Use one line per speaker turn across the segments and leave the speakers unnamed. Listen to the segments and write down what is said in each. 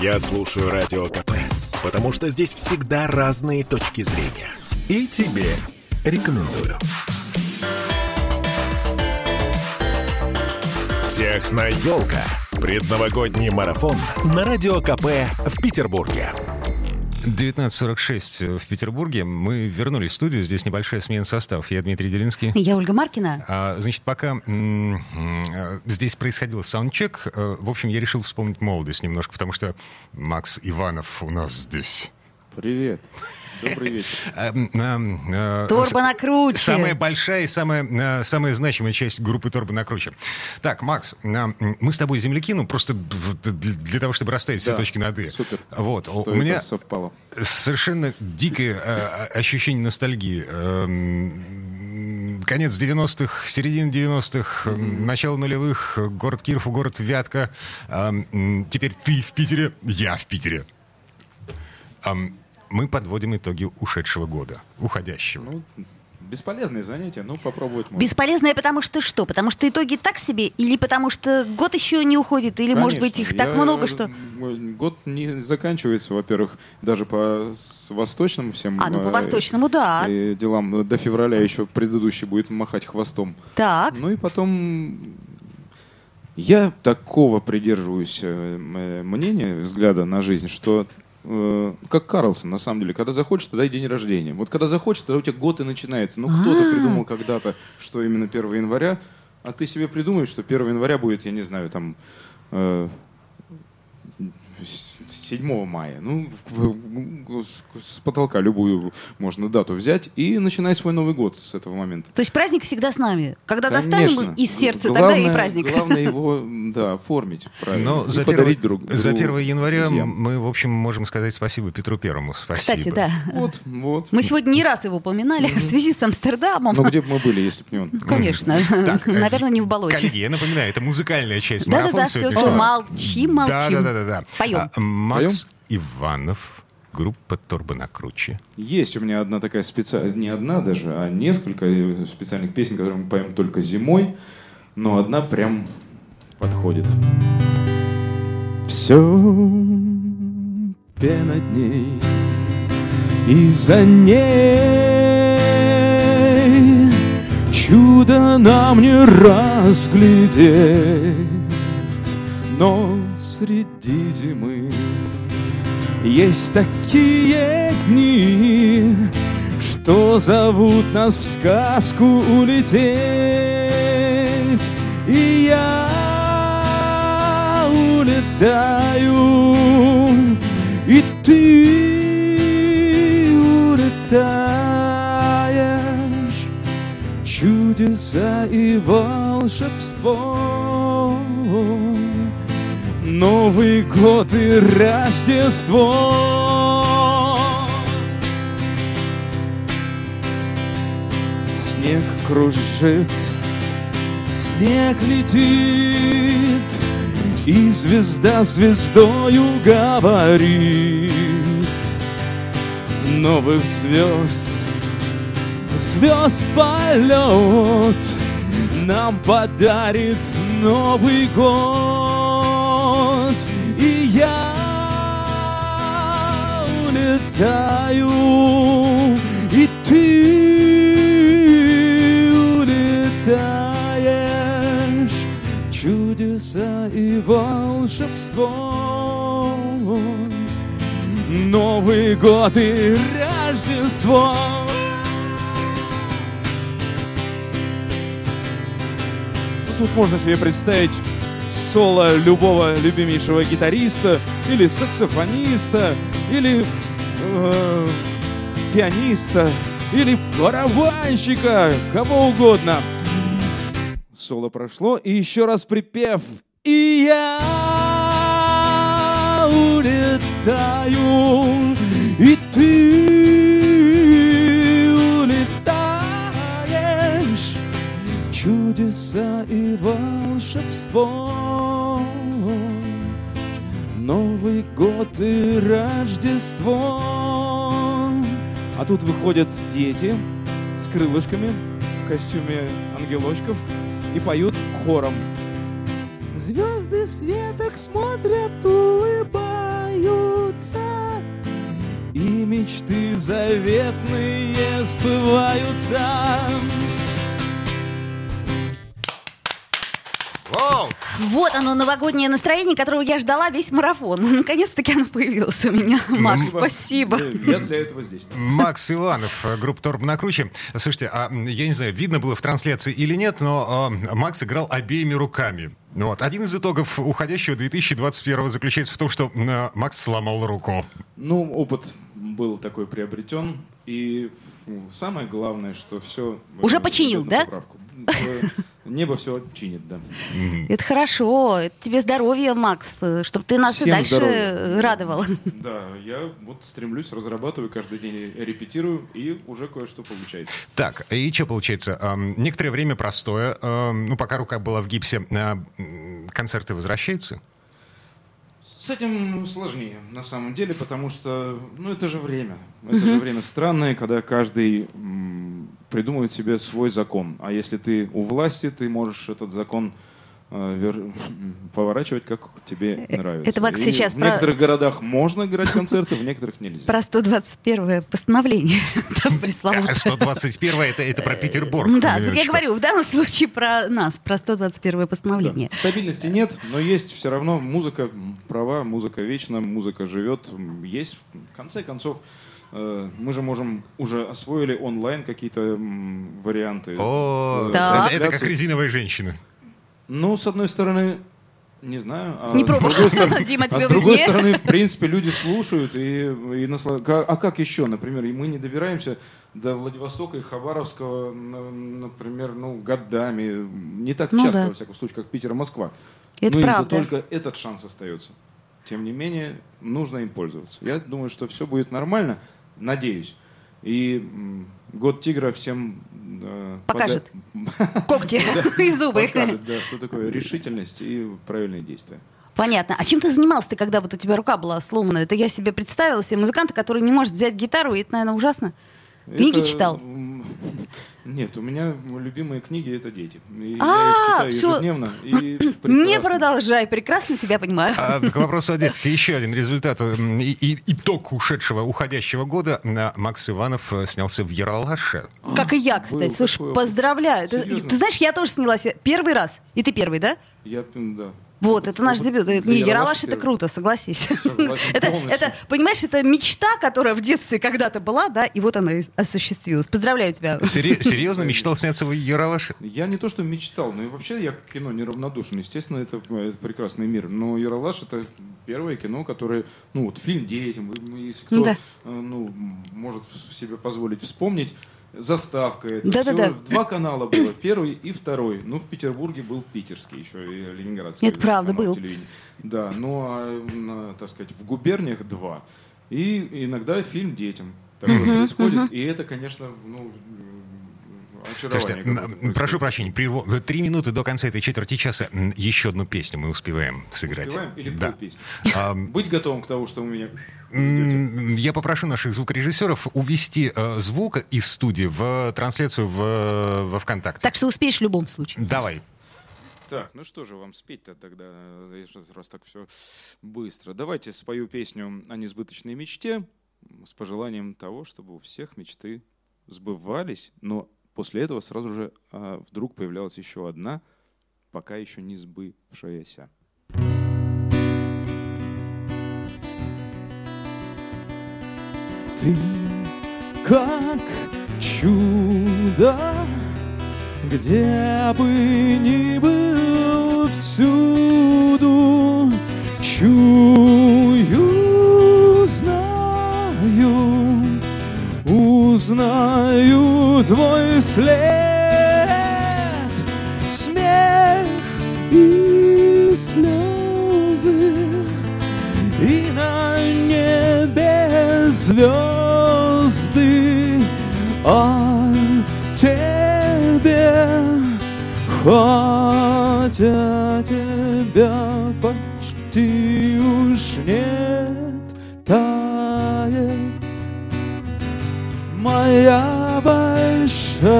Я слушаю Радио КП, потому что здесь всегда разные точки зрения. И тебе рекомендую. Техноелка. Предновогодний марафон на Радио КП в Петербурге.
19.46 в Петербурге. Мы вернулись в студию. Здесь небольшая смена составов. Я Дмитрий Делинский.
Я Ольга Маркина.
А, значит, пока м- м- здесь происходил саундчек, э, в общем, я решил вспомнить молодость немножко, потому что Макс Иванов у нас здесь.
Привет. Добрый вечер.
А, м, а,
Торба накруче.
Самая большая и самая, самая значимая часть группы Торба накруче. Так, Макс, мы с тобой земляки, ну просто для, того, чтобы расставить все точки над «и».
супер.
Вот, у-
Что
у меня
совпало.
совершенно дикое э, ощущение ностальгии. Конец 90-х, середина 90-х, м, начало нулевых, э, город Киров, город Вятка. Эм, Теперь ты в Питере, я в Питере. Эм, Мы подводим итоги ушедшего года, уходящего.
Ну, бесполезные занятия, ну, попробовать можно.
Бесполезное потому что что? Потому что итоги так себе? Или потому что год еще не уходит? Или, может быть, их
Конечно.
так
Я-
много, что...
Год не заканчивается, во-первых, даже по восточным всем
А, ну по
э,
восточному, да.
э, делам. До февраля еще предыдущий будет махать хвостом.
Так.
Ну и потом я такого придерживаюсь э, э, мнения, взгляда на жизнь, что э, как Карлсон, на самом деле, когда захочешь, тогда и день рождения. Вот когда захочешь, тогда у тебя год и начинается. Ну, кто-то
А.
придумал когда-то, что именно 1 января, а ты себе придумаешь, что 1 января будет, я не знаю, там... э, 7 мая. Ну, с, с потолка любую можно дату взять и начинать свой Новый год с этого момента.
То есть праздник всегда с нами. Когда
Конечно.
достанем из сердца, тогда и
Главное-
праздник.
Главное его, да, оформить правильно.
Но
и
Ну, за,
подарить
первое-
друг
за
другу,
1 января
друзьям.
мы, в общем, можем сказать спасибо Петру Первому. Спасибо.
Кстати, да.
Вот, вот.
Мы сегодня не раз его упоминали в связи с Амстердамом.
Ну, где бы мы были, если бы не он?
Конечно.
Так,
Наверное, не в болоте.
Коллеги, я напоминаю, это музыкальная часть марафона.
Да-да-да, все, все, молчим, молчим.
Да, да, да.
Поем.
Макс Иванов, группа Торба на круче.
Есть у меня одна такая специальная, не одна даже, а несколько специальных песен, которые мы поем только зимой, но одна прям подходит. Все пена дней, и за ней чудо нам не разглядеть, но среди зимы есть такие дни, что зовут нас в сказку улететь. И я улетаю, и ты улетаешь. Чудеса и волшебство. Новый год и Рождество. Снег кружит, снег летит, и звезда звездою говорит. Новых звезд, звезд полет нам подарит Новый год. И я улетаю, и ты улетаешь. Чудеса и волшебство. Новый год и Рождество. Тут можно себе представить соло любого любимейшего гитариста или саксофониста или э, пианиста или барабанщика, кого угодно. Соло прошло, и еще раз припев. И я улетаю, и ты Чудеса и волшебство. Новый год и Рождество. А тут выходят дети с крылышками в костюме ангелочков и поют хором. Звезды светок смотрят, улыбаясь. мечты заветные сбываются.
Вот оно, новогоднее настроение, которого я ждала весь марафон. Наконец-таки оно появилось у меня. Макс, спасибо.
Я для этого здесь.
Макс Иванов, э, группа Торп на круче. Слушайте, а я не знаю, видно было в трансляции или нет, но э, Макс играл обеими руками. Ну Вот. Один из итогов уходящего 2021 заключается в том, что э, Макс сломал руку.
Ну, опыт был такой приобретен. И ну, самое главное, что все...
Уже починил, да?
Небо все чинит, да.
Это хорошо. Это тебе здоровья, Макс, чтобы ты нас и
Всем
дальше
здоровья.
радовал.
Да, я вот стремлюсь, разрабатываю, каждый день репетирую, и уже кое-что получается.
Так, и что получается? Некоторое время простое. ну, пока рука была в гипсе, м, концерты возвращаются?
С этим сложнее, на самом деле, потому что, ну, это же время. Это же время странное, когда каждый придумывает себе свой закон. А если ты у власти, ты можешь этот закон э, вер- поворачивать, как тебе нравится.
это Макс сейчас
в
про-
некоторых городах можно играть концерты, в некоторых нельзя.
Про 121 постановление. Там пресловутое.
121 это, это про Петербург.
Да, я говорю, в данном случае про нас, про 121 постановление.
Да. Стабильности нет, но есть все равно музыка права, музыка вечна, музыка живет. Есть, в конце концов, э, мы же можем уже освоили онлайн какие-то варианты.
О,
э,
Да.
это, это как
трансляции.
резиновая женщина.
Ну, с одной стороны, не знаю. А
Не
с
пробовал.
другой стороны-
Дима,
а
тебе
с другой стороны, в принципе, люди слушают и, и насла- ка- А как еще, например, и мы не добираемся до Владивостока и Хабаровского, на- например, ну, годами. Не так
Ну
часто,
да.
во всяком случае, как Питер и Москва.
Это
ну,
правда.
только этот шанс остается. Тем не менее, нужно им пользоваться. Я думаю, что все будет нормально, надеюсь. И год тигра всем э,
Покажет.
пода-
Когти и зубы.
покажет, да, что такое решительность и правильные действия.
Понятно. А чем ты занимался ты, когда вот у тебя рука была сломана? Это я себе представила себе музыканта, который не может взять гитару, и это, наверное, ужасно. Книги
Это,
читал?
Нет, у меня любимые книги это дети. И
А,
я их читаю
всё.
ежедневно. И
Не продолжай, прекрасно тебя понимаю.
А, к вопросу о детях. Еще один результат. и- и- итог ушедшего, уходящего года. А, Макс Иванов э, снялся в Яралаше.
Как и я,
был
кстати. Слушай,
такой
поздравляю. Ты, ты знаешь, я тоже снялась первый раз. И ты первый, да?
Я, да.
Вот, это наш дебют.
для
Не, Яралаш это круто, согласись.
Согласен
Это, это, понимаешь, это мечта, которая в детстве когда-то была, да, и вот она и осуществилась. Поздравляю тебя.
Серьезно мечтал сняться в Яралаше?
Я не то что мечтал, но и вообще я к кино неравнодушен. Естественно, это, это прекрасный мир. Но Яралаш это первое кино, которое, ну вот фильм детям, если кто
Да.
э, ну, может себе позволить вспомнить, заставка это
Да-да-да.
всё. Два канала было, первый и второй. Ну, в Петербурге был питерский еще, и ленинградский.
Это правда, был.
телевидения. Да, ну, а, на, так сказать, в губерниях два. И иногда фильм детям такое происходит. И это, конечно, ну.
Слушайте,
происходит.
прошу прощения, прерву. Три минуты до конца этой четверти часа. Еще одну песню мы успеваем сыграть.
Успеваем или
Да. Ам,
Быть готовым к тому, что у меня...
Я попрошу наших звукорежиссеров увести э, звук из студии в трансляцию в, во ВКонтакте.
Так что успеешь в любом случае.
Давай.
Так, ну что же вам спеть-то тогда, э, раз так все быстро. Давайте спою песню о несбыточной мечте с пожеланием того, чтобы у всех мечты сбывались, но после этого сразу же а, вдруг появлялась еще одна, пока еще не сбывшаяся. Ты как чудо, где бы ни был всюду, чую, узнаю твой след, смех и слезы, и на небе звезды. О тебе, хотя тебя почти уж нет, моя большая,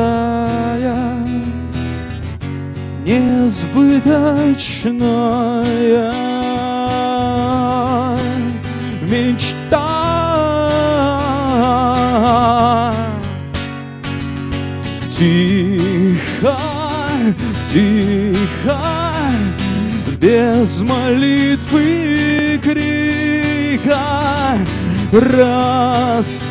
несбыточная мечта. Тихо, тихо, без молитвы и крика растворяю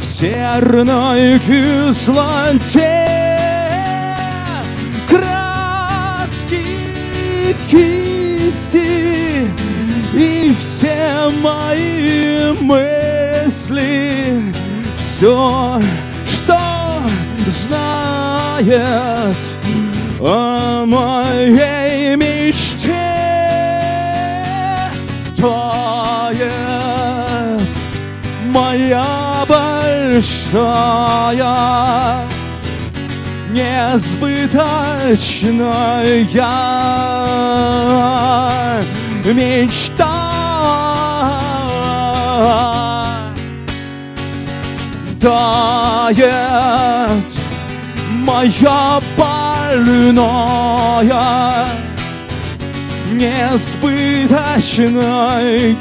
в серной кислоте. Краски кисти и все мои мысли. Все, что знает о моей мечте тает моя большая несбыточная мечта. Тает моя больная несбыточная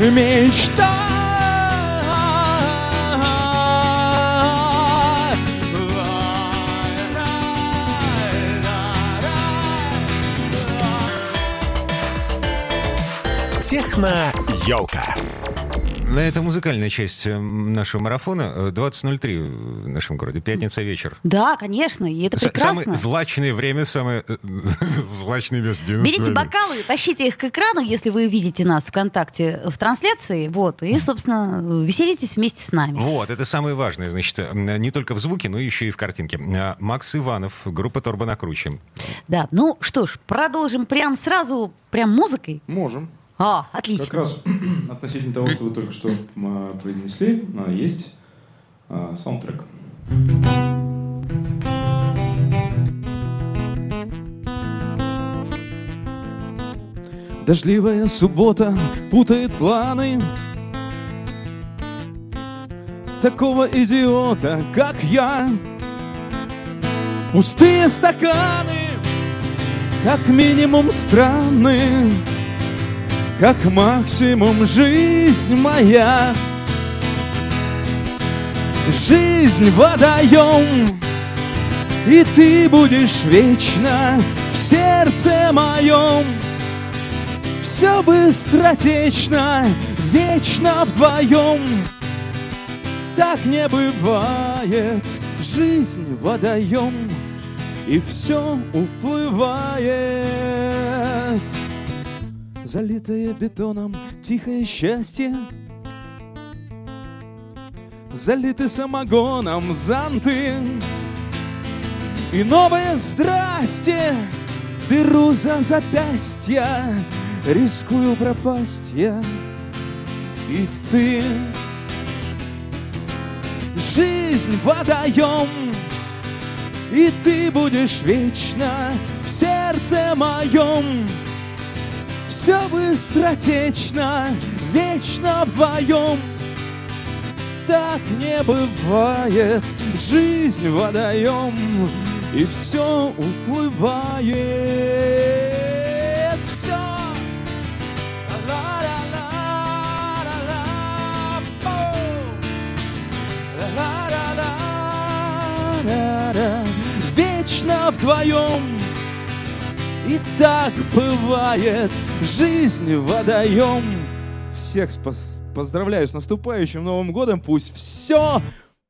мечта.
Техно-елка.
На это музыкальная часть э, нашего марафона. Э, 20.03 в нашем городе. Пятница вечер.
Да, конечно, и это прекрасно.
Самое злачное время, самое э, злачное место. 90
Берите бокалы, тащите их к экрану, если вы видите нас ВКонтакте в трансляции, вот, и, собственно, веселитесь вместе с нами.
Вот, это самое важное, значит, э, не только в звуке, но еще и в картинке. Макс Иванов, группа Торба на круче.
Да, ну что ж, продолжим прям сразу, прям музыкой.
Можем.
А, отлично.
Как раз относительно того, что вы только что произнесли, а, есть а, саундтрек. Дождливая суббота путает планы Такого идиота, как я Пустые стаканы, как минимум странны как максимум жизнь моя. Жизнь водоем, и ты будешь вечно в сердце моем. Все быстротечно, вечно вдвоем. Так не бывает, жизнь водоем, и все уплывает. Залитое бетоном тихое счастье. Залиты самогоном зонты. И новое здрасте Беру за запястья Рискую пропасть я. И ты. Жизнь водоем. И ты будешь вечно В сердце моем все быстротечно, вечно вдвоем. Так не бывает, жизнь водоем, и все уплывает. Все. Вечно вдвоем и так бывает, жизнь водоем. Всех поздравляю с наступающим Новым годом. Пусть все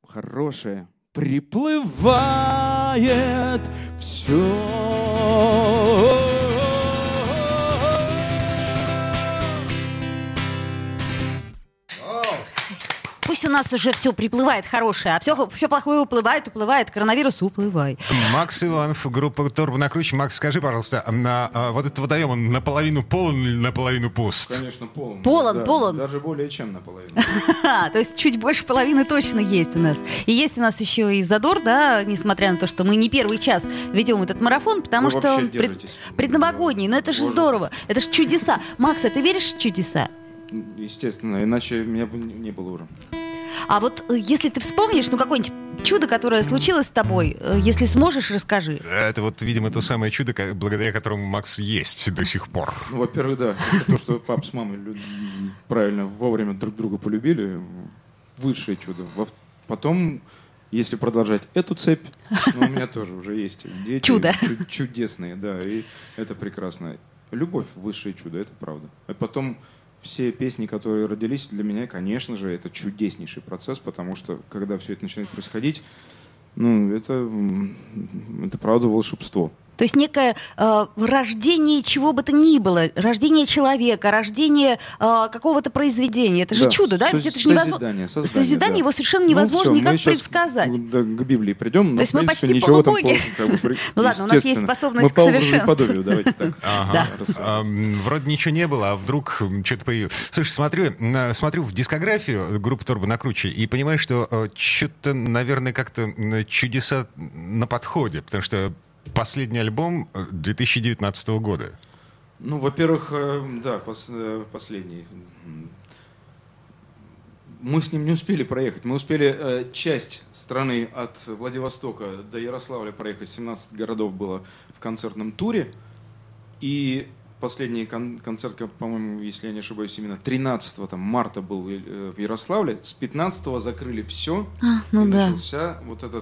хорошее приплывает. Все.
Пусть у нас уже все приплывает хорошее, а все, все плохое уплывает, уплывает, коронавирус уплывай.
Макс Иванов, группа Торба на круче. Макс, скажи, пожалуйста, на, а, вот этот водоем, он наполовину полон или наполовину пуст?
Конечно, полон.
Полон,
Да,
полон.
Даже более чем наполовину.
То есть чуть больше половины точно есть у нас. И есть у нас еще и задор, да, несмотря на то, что мы не первый час ведем этот марафон, потому
Вы
что он пред- предновогодний. Но это же здорово. Это же чудеса. Макс, а ты веришь в чудеса?
Естественно, иначе меня бы не не было уже.
А вот э, если ты вспомнишь, ну, какой-нибудь чудо, которое случилось с тобой, э, если сможешь, расскажи.
Это вот, видимо, то самое чудо, благодаря которому Макс есть до сих пор.
Ну, во-первых, да, это то, что пап с мамой правильно вовремя друг друга полюбили, высшее чудо. Во- Потом, если продолжать эту цепь, ну, у меня тоже уже есть дети.
Чудо.
чу- чудесные, да, и это прекрасно. Любовь — высшее чудо, это правда. А потом все песни, которые родились, для меня, конечно же, это чудеснейший процесс, потому что, когда все это начинает происходить, ну, это, это правда волшебство.
То есть некое э, рождение чего бы то ни было, рождение человека, рождение э, какого-то произведения. Это же
Да,
чудо, да?
со-
Ведь это же невозможно.
созидание, создание,
Созидание
да.
его совершенно
Ну,
невозможно
всё,
никак
мы щас
предсказать.
да, к Библии придем. но,
То есть мы почти
ничего там
полубоги.
плохо, как бы,
Ну ладно, у нас есть способность
Мы
к совершенству.
подобию, давайте так.
Ага.
Да.
А, вроде ничего не было, а вдруг что-то появилось. Слушай, смотрю, на- смотрю в дискографию группы Торбо на круче и понимаю, что что-то, наверное, как-то чудеса на подходе, потому что последний альбом э, 2019 года.
Ну, во-первых, э, да, пос- э, последний. Мы с ним не успели проехать. Мы успели э, часть страны от Владивостока до Ярославля проехать. 17 городов было в концертном туре. И последний кон- концерт, по-моему, если я не ошибаюсь, именно 13 там, марта был э, в Ярославле. С 15 закрыли все.
А, ну
и
да.
начался вот эта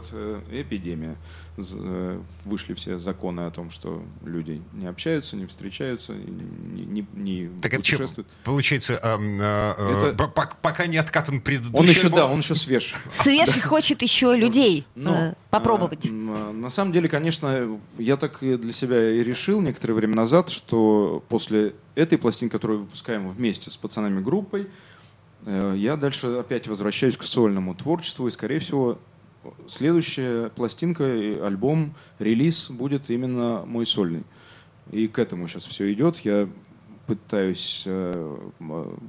эпидемия. Э, Вышли все законы о том, что люди не общаются, не встречаются, не, не- не
Так это что,
путешествуют.
получается, ам, а, а,
Это-
по- по- пока не откатан предыдущий
Он еще, да, он еще свеж.
Свежий хочет еще людей
Но,
э, попробовать.
а, м, а, На самом деле, конечно, я так и для себя и решил некоторое время назад, что после этой пластинки, которую выпускаем вместе с пацанами группой, э, я дальше опять возвращаюсь к сольному творчеству, и, скорее всего, следующая пластинка, альбом, релиз будет именно мой сольный. И к этому сейчас все идет. Я пытаюсь, э, м,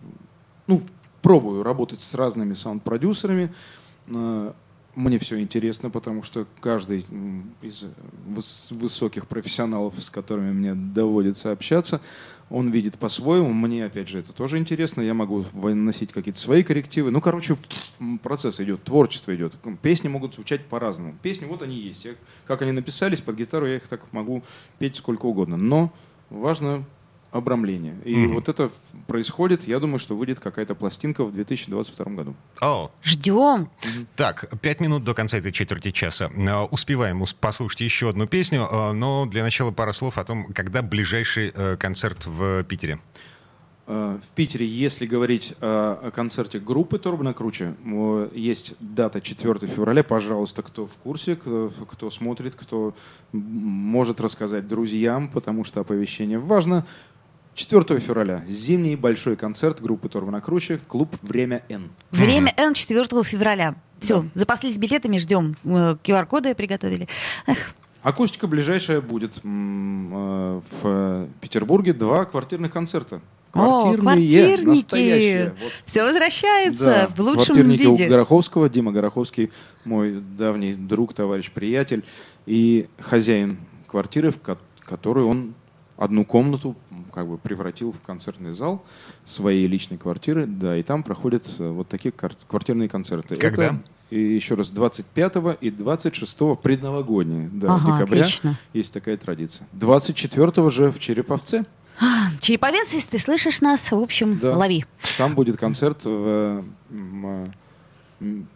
ну, пробую работать с разными саунд-продюсерами. Э, Мне все интересно, потому что каждый из высоких профессионалов, с которыми мне доводится общаться, он видит по-своему. Мне, опять же, это тоже интересно. Я могу выносить какие-то свои коррективы. Ну, короче, процесс идет, творчество идет. Песни могут звучать по-разному. Песни вот они есть. Я- как они написались под гитару, я их так могу петь сколько угодно. Но важно обрамление. И
Мгм.
вот это происходит. Я думаю, что выйдет какая-то пластинка в 2022 году.
О,
Ждем.
Так, пять минут до конца этой четверти часа. Э, Успеваем ус- послушать еще одну песню, э, но для начала пара слов о том, когда ближайший э, концерт в Питере.
В Питере, если говорить о, концерте группы Торбана Круче, есть дата 4 февраля. Пожалуйста, кто в курсе, кто, кто смотрит, кто может рассказать друзьям, потому что оповещение важно. 4 февраля зимний большой концерт группы Торбана Круче, клуб «Время Н».
Время Н 4 февраля. Все, запаслись билетами, ждем. Э, QR-коды приготовили. Эх,
Акустика ближайшая будет э, в Петербурге. Два квартирных концерта.
О,
настоящие.
квартирники!
Вот
Все возвращается
Да,
в лучшем
квартирники у
виде.
Гороховского. Дима Гороховский, мой давний друг, товарищ, приятель. И хозяин квартиры, в ко- которую он одну комнату как бы превратил в концертный зал своей личной квартиры. Да, и там проходят э, вот такие квартирные концерты.
Когда?
Это, и еще раз, 25 и 26 предновогодние да,
Ага,
декабря
отлично.
есть такая традиция. 24 же в Череповце.
Череповец, если ты слышишь нас, в общем,
Да.
лови.
Там будет концерт в м,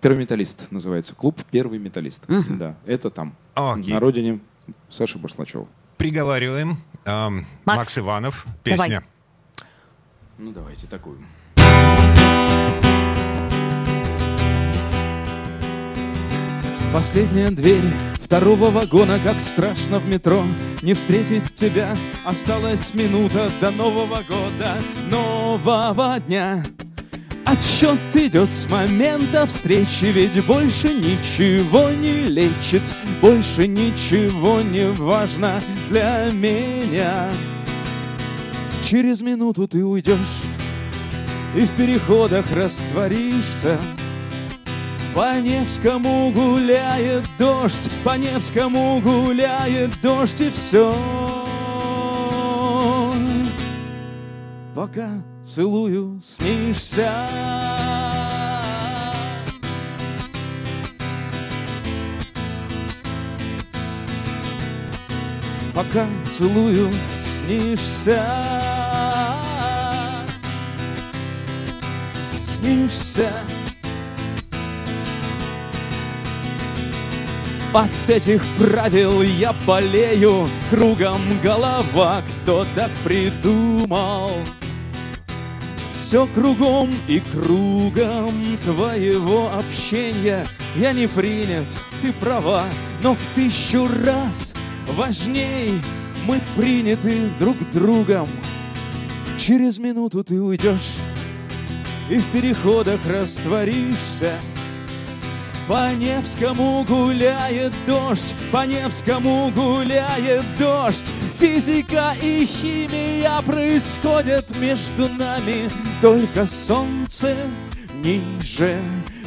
Первый металлист называется. Клуб Первый металлист.
Мгм.
Да, это там.
Окей.
На родине Саши Башлачева.
Приговариваем. Эм,
Макс.
Макс Иванов,
Давай.
песня.
Ну давайте такую. Последняя дверь второго вагона, как страшно в метро Не встретить тебя, осталась минута до Нового года Нового дня Отсчет идет с момента встречи, ведь больше ничего не лечит, больше ничего не важно для меня. Через минуту ты уйдешь и в переходах растворишься. По Невскому гуляет дождь, по Невскому гуляет дождь и все. Пока целую, снишься. Пока целую, снишься. Снишься. От этих правил я болею, кругом голова, кто так придумал. Все кругом и кругом твоего общения. Я не принят, ты права, но в тысячу раз важней Мы приняты друг другом. Через минуту ты уйдешь И в переходах растворишься. По Невскому гуляет дождь, по Невскому гуляет дождь. Физика и химия происходят между нами, только солнце ниже,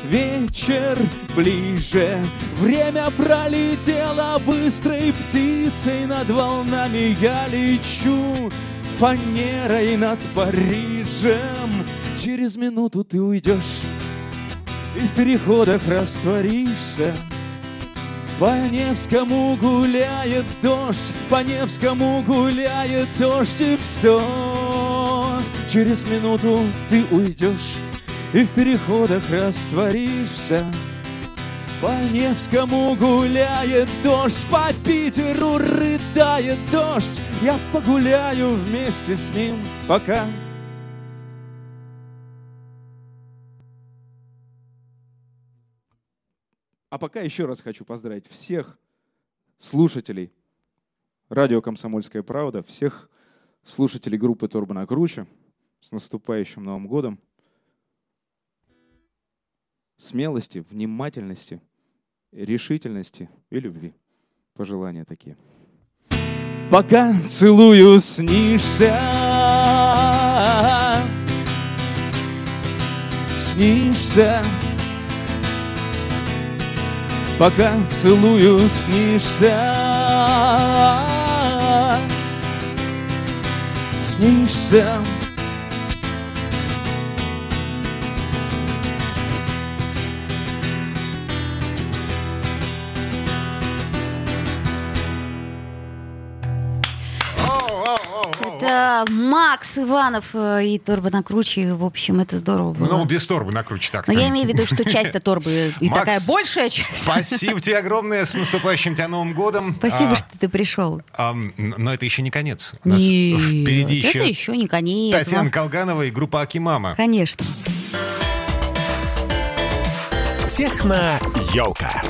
вечер ближе. Время пролетело быстрой птицей над волнами. Я лечу фанерой над Парижем. Через минуту ты уйдешь и в переходах растворишься. По Невскому гуляет дождь, по Невскому гуляет дождь, и все. Через минуту ты уйдешь и в переходах растворишься. По Невскому гуляет дождь, по Питеру рыдает дождь. Я погуляю вместе с ним, пока А пока еще раз хочу поздравить всех слушателей радио «Комсомольская правда», всех слушателей группы «Турбана Круче» с наступающим Новым годом. Смелости, внимательности, решительности и любви. Пожелания такие. Пока целую снишься, снишься, пока целую снишься. Снишься.
Макс Иванов э, и Торба на круче. В общем, это здорово было.
Ну, без торбы накруче так
Но я имею в виду, что часть-то торбы и
Макс,
такая большая часть.
Спасибо тебе огромное. С наступающим тебя Новым годом.
Спасибо,
А,
что ты пришел.
а, но это еще не конец. У нас
Нет,
впереди
это
еще
еще не конец.
Татьяна
нас-
Колганова и группа Акимама.
Конечно.
Техно-елка.